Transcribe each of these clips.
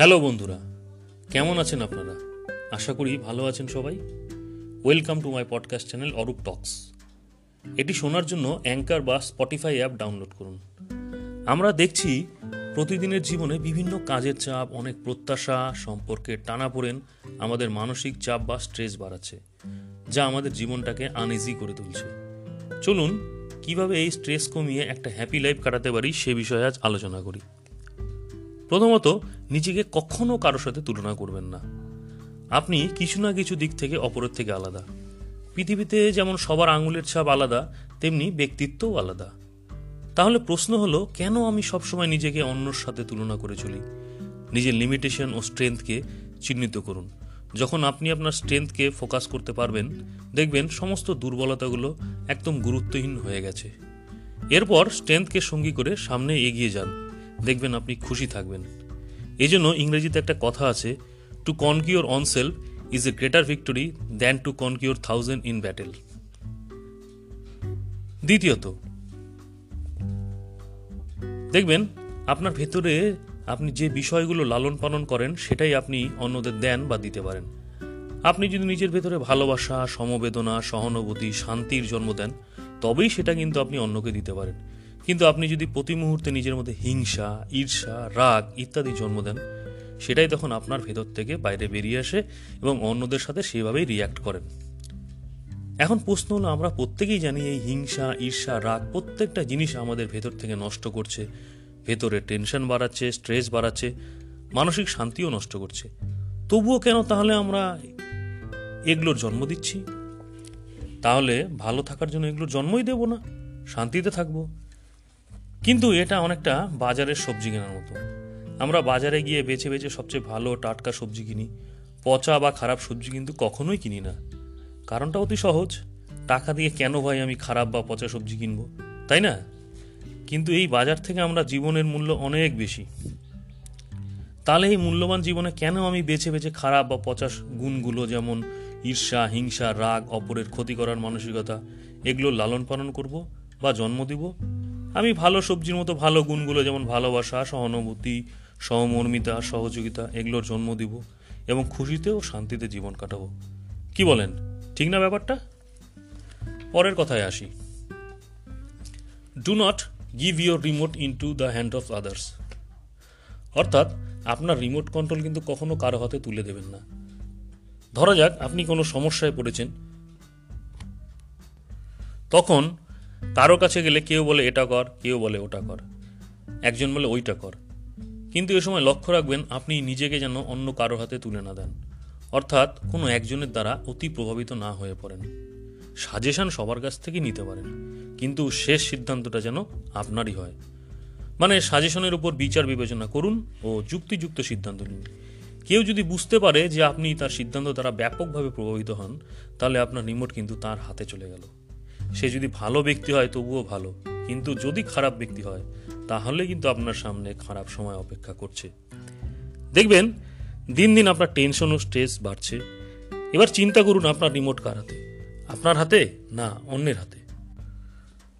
Hello বন্ধুরা, কেমন আছেন আপনারা? আশা করি ভালো আছেন সবাই। Welcome to my podcast channel Arup talks এটি শোনার জন্য অ্যাঙ্কার বা স্পটিফাই অ্যাপ ডাউনলোড করুন। আমরা দেখছি প্রতিদিনের জীবনে বিভিন্ন কাজের চাপ, অনেক প্রত্যাশা, সম্পর্কে টানাপোড়েন আমাদের মানসিক চাপ বা স্ট্রেস বাড়াচ্ছে, যা আমাদের জীবনটাকে আনইজি করে তুলছে। চলুন, কীভাবে এই স্ট্রেস কমিয়ে একটা হ্যাপি লাইফ কাটাতে পারি সে বিষয়ে আজ আলোচনা করি। প্রথমত নিজেকে কখনো কারোর সাথে তুলনা করবেন না। আপনি কিছু না কিছু দিক থেকে অপরের থেকে আলাদা। পৃথিবীতে যেমন সবার আঙুলের ছাপ আলাদা, তেমনি ব্যক্তিত্বও আলাদা। তাহলে প্রশ্ন হলো, কেন আমি সবসময় নিজেকে অন্যর সাথে তুলনা করে চলি? নিজের লিমিটেশন ও স্ট্রেংথকে চিহ্নিত করুন। যখন আপনি আপনার স্ট্রেংথকে ফোকাস করতে পারবেন, দেখবেন সমস্ত দুর্বলতাগুলো একদম গুরুত্বহীন হয়ে গেছে। এরপর স্ট্রেংথকে সঙ্গী করে সামনে এগিয়ে যান। দেখবেন আপনি খুশি থাকবেন। এই জন্য ইংরেজিতে একটা কথা আছে to conquer on self is a greater victory than to conquer thousand in battle দ্বিতীয়ত, দেখবেন আপনার ভেতরে আপনি যে বিষয়গুলো লালন পালন করেন, সেটাই আপনি অন্যদের দেন বা দিতে পারেন। আপনি যদি নিজের ভেতরে ভালোবাসা, সমবেদনা, সহানুভূতি, শান্তির জন্ম দেন, তবেই সেটা কিন্তু আপনি অন্যকে দিতে পারেন। কিন্তু আপনি যদি প্রতি মুহূর্তে নিজের মধ্যে হিংসা, ঈর্ষা, রাগ ইত্যাদি জন্ম দেন, সেটাই তখন আপনার ভেতর থেকে বাইরে বেরিয়ে আসে এবং অন্যদের সাথে সেভাবেই রিয়্যাক্ট করেন। এখন প্রশ্ন হলো, আমরা প্রত্যেকেই জানি এই হিংসা, ঈর্ষা, রাগ প্রত্যেকটা জিনিস আমাদের ভেতর থেকে নষ্ট করছে। ভেতরে টেনশন বাড়াচ্ছে স্ট্রেস বাড়াচ্ছে, মানসিক শান্তিও নষ্ট করছে। তবুও কেন তাহলে আমরা এগুলোর জন্ম দিচ্ছি? তাহলে ভালো থাকার জন্য এগুলোর জন্মই দেব না, শান্তিতে থাকব। কিন্তু এটা অনেকটা বাজারের সবজি কেনার মতো। আমরা বাজারে গিয়ে বেছে বেছে সবচেয়ে ভালো টাটকা সবজি কিনি। পচা বা খারাপ সবজি কিন্তু কখনোই কিনি না। কারণটা অতি সহজ। টাকা দিয়ে কেন ভাই আমি খারাপ বা পচা সবজি কিনবো, তাই না? কিন্তু এই বাজার থেকে আমরা জীবনের মূল্য অনেক বেশি। তাহলে এই মূল্যবান জীবনে কেন আমি বেছে বেছে খারাপ বা পচা গুণগুলো যেমন ঈর্ষা, হিংসা, রাগ, অপরের ক্ষতি করার মানসিকতা, এগুলো লালন পালন করব বা জন্ম দিব? আমি ভালো সবজির মতো ভালো গুণগুলো যেমন ভালোবাসা, সহানুভূতি, সহমর্মিতা, সহযোগিতা এগুলোর জন্ম দিব এবং খুশিতে ও শান্তিতে জীবন কাটাবো। কি বলেন? ঠিক না ব্যাপারটা? পরের কথায় আসি। Do not give your remote in to the hand of others অর্থাৎ, আপনার রিমোট কন্ট্রোল কিন্তু কখনো কারও হাতে তুলে দেবেন না। ধরা যাক, আপনি কোনো সমস্যায় পড়েছেন। তখন কারও কাছে গেলে কেউ বলে এটা কর, কেউ বলে ওটা কর। একজন বলে ওইটা কর। কিন্তু এ সময় লক্ষ্য রাখবেন, আপনি নিজেকে যেন অন্য কারও হাতে তুলে না দেন। অর্থাৎ কোনো একজনের দ্বারা অতি প্রভাবিত না হয়ে পড়েন। সাজেশন সবার কাছ থেকে নিতে পারেন, কিন্তু শেষ সিদ্ধান্তটা যেন আপনারই হয়। মানে সাজেশনের উপর বিচার বিবেচনা করুন ও যুক্তিযুক্ত সিদ্ধান্ত নিন। কেউ যদি বুঝতে পারে যে আপনি তার সিদ্ধান্ত দ্বারা ব্যাপকভাবে প্রভাবিত হন, তাহলে আপনার রিমোট কিন্তু তার হাতে চলে গেল। সে যদি ভালো ব্যক্তি হয়, তবুও ভালো। কিন্তু যদি খারাপ ব্যক্তি হয়, তাহলে কিন্তু আপনার সামনে খারাপ সময় অপেক্ষা করছে। দেখবেন, দিন দিন আপনার টেনশন ও স্ট্রেস বাড়ছে। এবার চিন্তা করুন আপনার রিমোট কার হাতে? আপনার হাতে? না, অন্যের হাতে।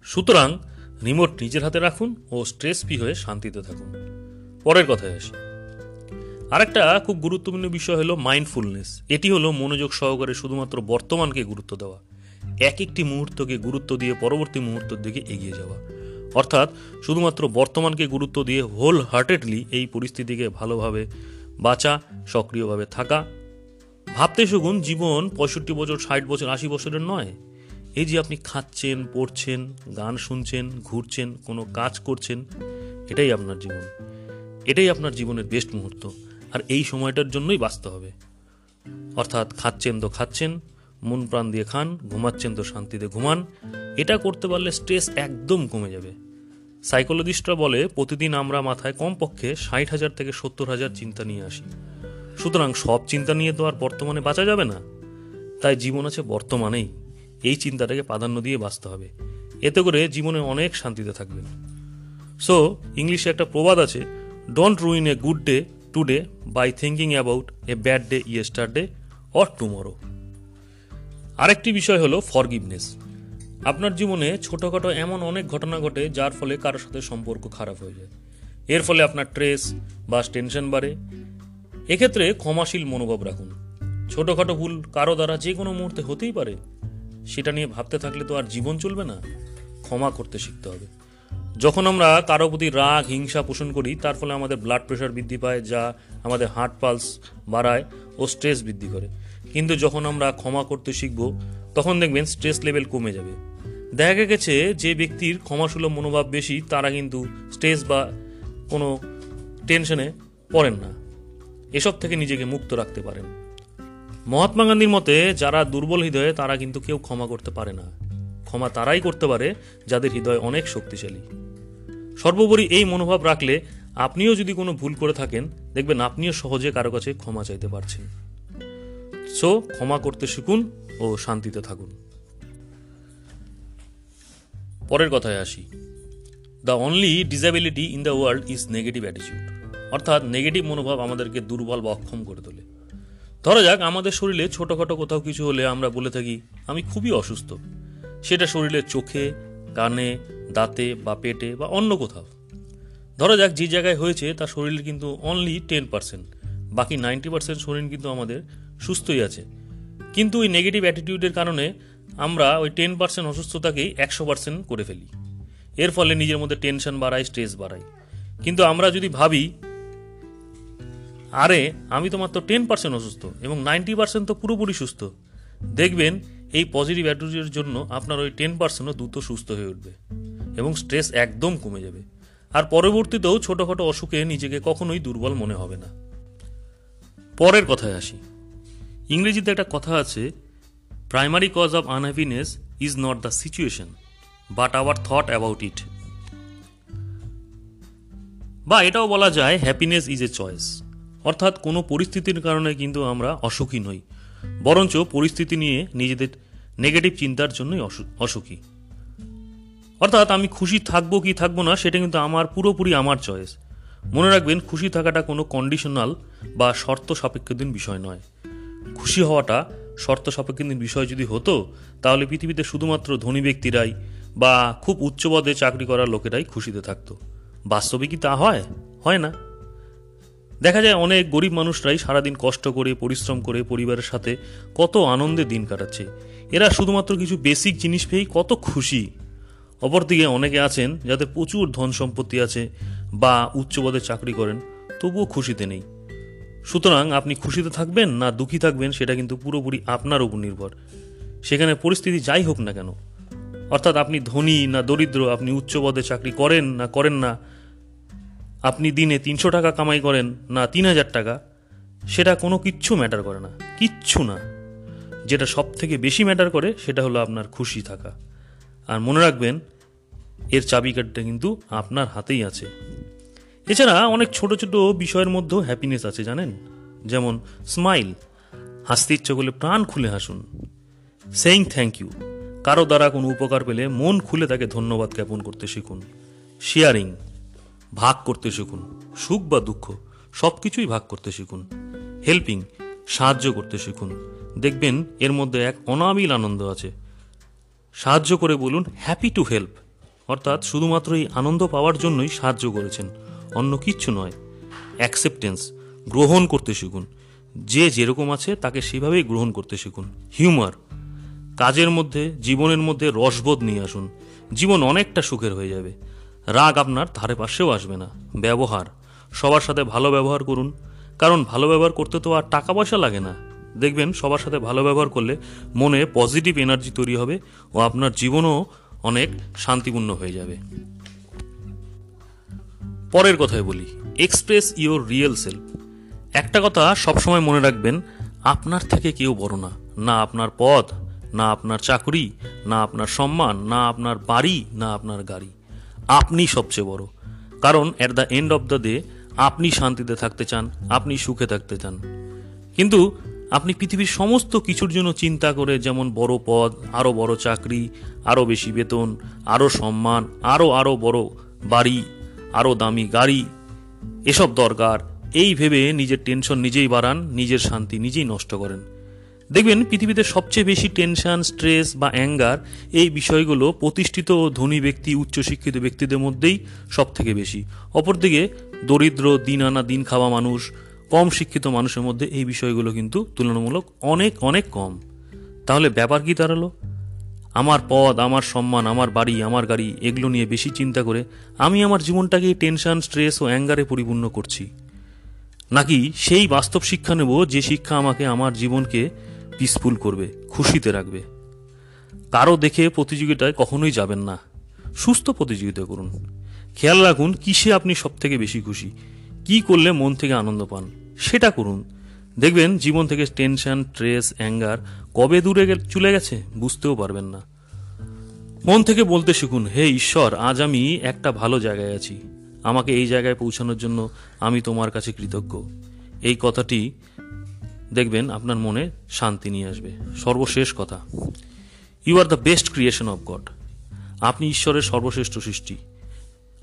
সুতরাং রিমোট নিজের হাতে রাখুন ও স্ট্রেস ফ্রি হয়ে শান্তিতে থাকুন। পরের কথায় আসি। আরেকটা খুব গুরুত্বপূর্ণ বিষয় হলো মাইন্ডফুলনেস এটি হলো মনোযোগ সহকারে শুধুমাত্র বর্তমানকে গুরুত্ব দেওয়া। এক একটি মুহূর্তকে গুরুত্ব দিয়ে পরবর্তী মুহূর্তের দিকে এগিয়ে যাওয়া। অর্থাৎ শুধুমাত্র বর্তমানকে গুরুত্ব দিয়ে হোল হার্টেডলি এই পরিস্থিতিকে ভালোভাবে বাঁচা, সক্রিয়ভাবে থাকা। ভাবতে শুকুন জীবন পঁয়ষট্টি বছর, ষাট বছর, আশি বছরের নয়। এই যে আপনি খাচ্ছেন, পড়ছেন, গান শুনছেন, ঘুরছেন, কোনো কাজ করছেন, এটাই আপনার জীবন। এটাই আপনার জীবনের বেস্ট মুহূর্ত। আর এই সময়টার জন্যই বাঁচতে হবে। অর্থাৎ খাচ্ছেন তো খাচ্ছেন মন প্রাণ দিয়ে খান, ঘুমাচ্ছেন তো শান্তিতে ঘুমান। এটা করতে পারলে স্ট্রেস একদম কমে যাবে। সাইকোলজিস্টরা বলে, প্রতিদিন আমরা মাথায় কমপক্ষে ষাট হাজার থেকে সত্তর হাজার চিন্তা নিয়ে আসি। সুতরাং সব চিন্তা নিয়ে তো আর বর্তমানে বাঁচা যাবে না। তাই জীবন আছে বর্তমানেই। এই চিন্তাটাকে প্রাধান্য দিয়ে বাঁচতে হবে। এতে করে জীবনে অনেক শান্তিতে থাকবেন। সো ইংলিশে একটা প্রবাদ আছে don't ruin a good day today by thinking about a bad day yesterday or tomorrow আরেকটি বিষয় হলো ফরগিভনেস আপনার জীবনে ছোটোখাটো এমন অনেক ঘটনা ঘটে যার ফলে কারোর সাথে সম্পর্ক খারাপ হয়ে যায়। এর ফলে আপনার স্ট্রেস বা টেনশন বাড়ে। এক্ষেত্রে ক্ষমাশীল মনোভাব রাখুন। ছোটোখাটো ভুল কারও দ্বারা যে কোনো মুহূর্তে হতেই পারে। সেটা নিয়ে ভাবতে থাকলে তো আর জীবন চলবে না। ক্ষমা করতে শিখতে হবে। যখন আমরা কারও প্রতি রাগ, হিংসা পোষণ করি, তার ফলে আমাদের ব্লাড প্রেশার বৃদ্ধি পায়, যা আমাদের হার্ট পালস বাড়ায় ও স্ট্রেস বৃদ্ধি করে। কিন্তু যখন আমরা ক্ষমা করতে শিখব, তখন দেখবেন স্ট্রেস লেভেল কমে যাবে। দেখা গেছে যে ব্যক্তির ক্ষমাসুলভ মনোভাব বেশি, তারা কিন্তু স্ট্রেস বা কোনো টেনশনে পড়েন না। এসব থেকে নিজেকে মুক্ত রাখতে পারেন। মহাত্মা গান্ধীর মতে, যারা দুর্বল হৃদয়ে, তারা কিন্তু কেউ ক্ষমা করতে পারে না। ক্ষমা তারাই করতে পারে, যাদের হৃদয় অনেক শক্তিশালী। সর্বোপরি এই মনোভাব রাখলে, আপনিও যদি কোনো ভুল করে থাকেন, দেখবেন আপনিও সহজে কারও কাছে ক্ষমা চাইতে পারছেন। সো ক্ষমা করতে শিখুন ও শান্তিতে থাকুন। পরের কথায় আসি। The only disability in the world is negative attitude অর্থাৎ নেগেটিভ মনোভাব আমাদেরকে দুর্বল বা অক্ষম করে তোলে। ধরা যাক, আমাদের শরীরে ছোটোখাটো কোথাও কিছু হলে আমরা বলে থাকি, আমি খুবই অসুস্থ। সেটা শরীরের চোখে, কানে, দাঁতে বা পেটে বা অন্য কোথাও। ধরা যাক, যে জায়গায় হয়েছে, তার শরীরে কিন্তু অনলি টেন পার্সেন্ট বাকি নাইনটি পার্সেন্ট শরীর কিন্তু আমাদের সুস্থই আছে। কিন্তু ওই নেগেটিভ অ্যাটিটিউডের কারণে আমরা ওই টেন পার্সেন্ট অসুস্থতাকেই একশো পার্সেন্ট করে ফেলি। এর ফলে নিজের মধ্যে টেনশন বাড়ায় স্ট্রেস বাড়ায়। কিন্তু আমরা যদি ভাবি, আরে, আমি তো মাত্র টেন পার্সেন্ট অসুস্থ এবং নাইনটি পার্সেন্ট তো পুরোপুরি সুস্থ। দেখবেন, এই পজিটিভ অ্যাটিটিউডের জন্য আপনার ওই টেন পার্সেন্টও দ্রুত সুস্থ হয়ে উঠবে এবং স্ট্রেস একদম কমে যাবে। আর পরবর্তীতেও ছোটোখাটো অসুখে নিজেকে কখনোই দুর্বল মনে হবে না। পরের কথায় আসি। ইংরেজিতে একটা কথা আছে primary cause of unhappiness is not the situation but our thought about it বা এটাও বলা যায় হ্যাপিনেস ইজ এ চয়েস অর্থাৎ কোনো পরিস্থিতির কারণে কিন্তু আমরা অসুখী নই, বরঞ্চ পরিস্থিতি নিয়ে নিজেদের নেগেটিভ চিন্তার জন্যই অসুখী। অর্থাৎ আমি খুশি থাকব কি থাকব না, সেটা কিন্তু আমার পুরোপুরি আমার চয়েস মনে রাখবেন, খুশি থাকাটা কোনো কন্ডিশনাল বা শর্ত সাপেক্ষদিন বিষয় নয়। খুশি হওয়াটা শর্ত সাপেক্ষদিন বিষয় যদি হতো, তাহলে পৃথিবীতে শুধুমাত্র ধনী ব্যক্তিরাই বা খুব উচ্চপদে চাকরি করার লোকেরাই খুশিতে থাকতো। বাস্তবে কি তা হয়? হয় না। দেখা যায় অনেক গরিব মানুষরাই সারাদিন কষ্ট করে, পরিশ্রম করে পরিবারের সাথে কত আনন্দে দিন কাটাচ্ছে। এরা শুধুমাত্র কিছু বেসিক জিনিস পেয়েই কত খুশি। অপরদিকে অনেকে আছেন যাদের প্রচুর ধন সম্পত্তি আছে বা উচ্চপদে চাকরি করেন, তবুও খুশিতে নেই। সুতরাং আপনি খুশিতে থাকবেন না দুঃখী থাকবেন সেটা কিন্তু পুরোপুরি আপনার উপর নির্ভর। সেখানে পরিস্থিতি যাই হোক না কেন, অর্থাৎ আপনি ধনী না দরিদ্র, আপনি উচ্চ পদে চাকরি করেন না করেন না, আপনি দিনে তিনশো টাকা কামাই করেন না তিন হাজার টাকা, সেটা কোনো কিচ্ছু ম্যাটার করে না, কিচ্ছু না। যেটা সব থেকে বেশি ম্যাটার করে সেটা হলো আপনার খুশি থাকা। আর মনে রাখবেন, এর চাবিকাঠটা কিন্তু আপনার হাতেই আছে। এছাড়া অনেক ছোট ছোট বিষয়ের মধ্যেও হ্যাপিনেস আছে, জানেন? যেমন স্মাইল হাসতে ইচ্ছে করলে প্রাণ খুলে হাসুন। সেইং থ্যাংক ইউ কারও দ্বারা কোনো উপকার পেলে মন খুলে তাকে ধন্যবাদ জ্ঞাপন করতে শিখুন। শেয়ারিং ভাগ করতে শিখুন। সুখ বা দুঃখ সব কিছুই ভাগ করতে শিখুন। হেল্পিং সাহায্য করতে শিখুন। দেখবেন, এর মধ্যে এক অনাবিল আনন্দ আছে। সাহায্য করে বলুন হ্যাপি টু হেল্প অর্থাৎ শুধুমাত্র এই আনন্দ পাওয়ার জন্যই সাহায্য করেছেন। অন্য কিচ্ছু নয়। অ্যাকসেপ্টেন্স গ্রহণ করতে শিখুন। যে যেরকম আছে তাকে সেভাবেই গ্রহণ করতে শিখুন। হিউমার কাজের মধ্যে, জীবনের মধ্যে রসবোধ নিয়ে আসুন। জীবন অনেকটা সুখের হয়ে যাবে। রাগ আপনার ধারে পাশেও আসবে না। ব্যবহার, সবার সাথে ভালো ব্যবহার করুন। কারণ ভালো ব্যবহার করতে তো আর টাকা পয়সা লাগে না। দেখবেন সবার সাথে ভালো ব্যবহার করলে মনে পজিটিভ এনার্জি তৈরি হবে ও আপনার জীবনও অনেক শান্তিপূর্ণ হয়ে যাবে। পরের কথায় বলি। এক্সপ্রেস ইওর রিয়েল সেলফ একটা কথা সবসময় মনে রাখবেন, আপনার থেকে কেউ বড় না। না আপনার পদ, না আপনার চাকরি, না আপনার সম্মান, না আপনার বাড়ি, না আপনার গাড়ি। আপনি সবচেয়ে বড়। কারণ at the end of the day আপনি শান্তিতে থাকতে চান, আপনি সুখে থাকতে চান। কিন্তু আপনি পৃথিবীর সমস্ত কিছুর জন্য চিন্তা করে যেমন বড় পদ আরও বড় চাকরি আরও বেশি বেতন আরও সম্মান আরও আরও বড় বাড়ি আরও দামি গাড়ি, এসব দরকার। এই ভেবে নিজের টেনশন নিজেই বাড়ান, নিজের শান্তি নিজেই নষ্ট করেন। দেখবেন পৃথিবীতে সবচেয়ে বেশি টেনশন, স্ট্রেস বা অ্যাঙ্গার এই বিষয়গুলো প্রতিষ্ঠিত ও ধনী ব্যক্তি, উচ্চশিক্ষিত ব্যক্তিদের মধ্যেই সব থেকে বেশি। অপরদিকে দরিদ্র দিন আনা দিন খাওয়া মানুষ, কম শিক্ষিত মানুষের মধ্যে এই বিষয়গুলো কিন্তু তুলনামূলক অনেক অনেক কম। তাহলে ব্যাপার কি দাঁড়াল? আমার পদ, আমার সম্মান, আমার বাড়ি, আমার গাড়ি, এগুলো নিয়ে বেশি চিন্তা করে আমি আমার জীবনটাকে টেনশন, স্ট্রেস ও অ্যাঙ্গারে পরিপূর্ণ করছি। নাকি সেই বাস্তব শিক্ষা নেব যে শিক্ষা আমাকে আমার জীবনকে পিসফুল করবে, খুশিতে রাখবে। কারও দেখে প্রতিযোগিতায় কখনোই যাবেন না। সুস্থ প্রতিযোগিতা করুন। খেয়াল রাখুন কিসে আপনি সব থেকে বেশি খুশি, কি করলে মন থেকে আনন্দ পান, সেটা করুন। দেখবেন জীবন থেকে টেনশন, স্ট্রেস, অ্যাঙ্গার কবে দূরে চলে গেছে বুঝতেও পারবেন না। মন থেকে বলতে শিখুন, হে ঈশ্বর, আজ আমি একটা ভালো জায়গায় আছি। আমাকে এই জায়গায় পৌঁছানোর জন্য আমি তোমার কাছে কৃতজ্ঞ। এই কথাটি, দেখবেন আপনার মনে শান্তি নিয়ে আসবে। সর্বশেষ কথা you are the best creation of God আপনি ঈশ্বরের সর্বশ্রেষ্ঠ সৃষ্টি।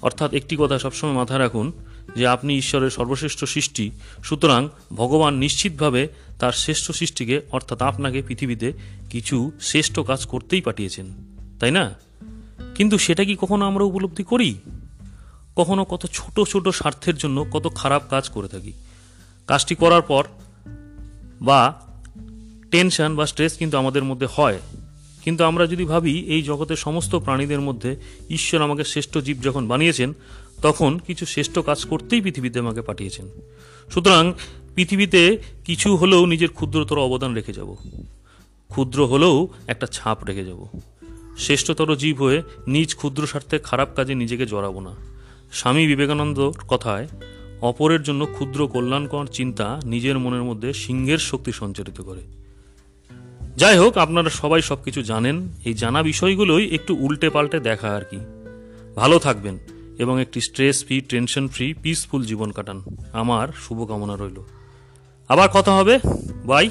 অর্থাৎ একটি কথা সবসময় মাথায় রাখুন যে, আপনি ঈশ্বরের সর্বশ্রেষ্ঠ সৃষ্টি, সুতরাং ভগবান নিশ্চিতভাবে তার শ্রেষ্ঠ সৃষ্টিকে, অর্থাৎ আপনাকে পৃথিবীতে কিছু শ্রেষ্ঠ কাজ করতেই পাঠিয়েছেন, তাই না? কিন্তু সেটা কি কখনো আমরা উপলব্ধি করি? কখনো কত ছোট ছোট স্বার্থের জন্য কত খারাপ কাজ করে থাকি? কাজটি করার পর বা টেনশন বা স্ট্রেস কিন্তু আমাদের মধ্যে হয়। কিন্তু আমরা যদি ভাবি, এই জগতের সমস্ত প্রাণীদের মধ্যে ঈশ্বর আমাকে শ্রেষ্ঠ জীব যখন বানিয়েছেন, তখন কিছু শ্রেষ্ঠ কাজ করতেই পৃথিবীতে আমাকে পাঠিয়েছেন। সুতরাং পৃথিবীতে কিছু হলেও নিজের ক্ষুদ্রতর অবদান রেখে যাব। ক্ষুদ্র হলেও একটা ছাপ রেখে যাব। শ্রেষ্ঠতর জীব হয়ে নিজ ক্ষুদ্র স্বার্থে খারাপ কাজে নিজেকে জড়াবো না। স্বামী বিবেকানন্দর কথায়, অপরের জন্য ক্ষুদ্র কল্যাণকর চিন্তা নিজের মনের মধ্যে সিংহের শক্তি সঞ্চারিত করে। যাই হোক, আপনারা সবাই সবকিছু জানেন। এই জানা বিষয়গুলোই একটু উল্টে পাল্টে দেখা আর কি। ভালো থাকবেন এবং একটি stress free tension free peaceful জীবন কাটান। আমার শুভকামনা রইল। আবার কথা হবে। বাই